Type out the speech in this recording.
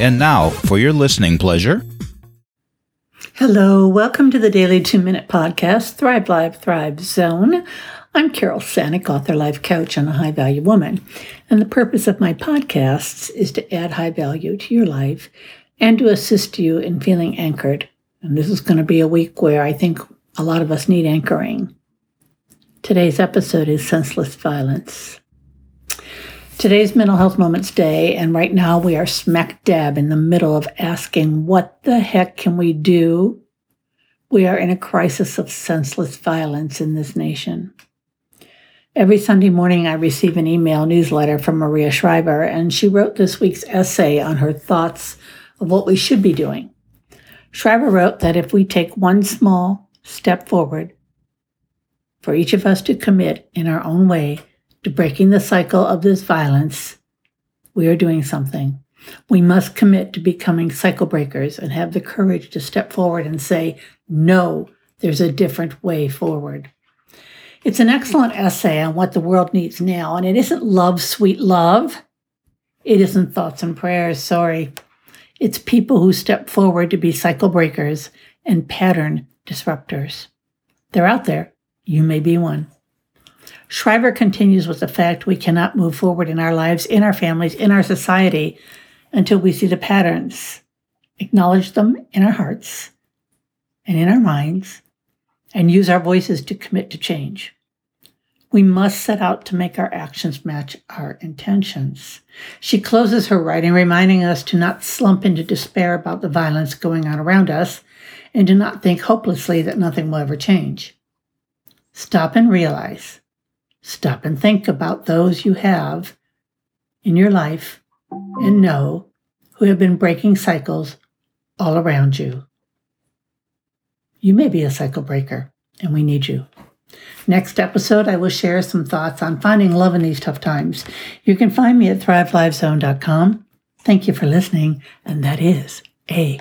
And now, for your listening pleasure. Hello, welcome to the Daily Two Minute Podcast, Thrive Live, Thrive Zone. I'm Carol Sanick, author, life coach, and a high value woman. And the purpose of my podcasts is to add high value to your life and to assist you in feeling anchored. And this is going to be a week where I think a lot of us need anchoring. Today's episode is Senseless Violence. Today's Mental Health Moments Day, and right now we are smack dab in the middle of asking, what the heck can we do? We are in a crisis of senseless violence in this nation. Every Sunday morning, I receive an email newsletter from Maria Shriver, and she wrote this week's essay on her thoughts of what we should be doing. Shriver wrote that if we take one small step forward, for each of us to commit in our own way to breaking the cycle of this violence, we are doing something. We must commit to becoming cycle breakers and have the courage to step forward and say, no, there's a different way forward. It's an excellent essay on what the world needs now, and it isn't love, sweet love. It isn't thoughts and prayers, sorry. It's people who step forward to be cycle breakers and pattern disruptors. They're out there. You may be one. Shriver continues with the fact we cannot move forward in our lives, in our families, in our society until we see the patterns, acknowledge them in our hearts and in our minds, and use our voices to commit to change. We must set out to make our actions match our intentions. She closes her writing reminding us to not slump into despair about the violence going on around us and to not think hopelessly that nothing will ever change. Stop and realize Stop and think about those you have in your life and know who have been breaking cycles all around you. You may be a cycle breaker, and we need you. Next episode, I will share some thoughts on finding love in these tough times. You can find me at thrivelivezone.com. Thank you for listening, and that is a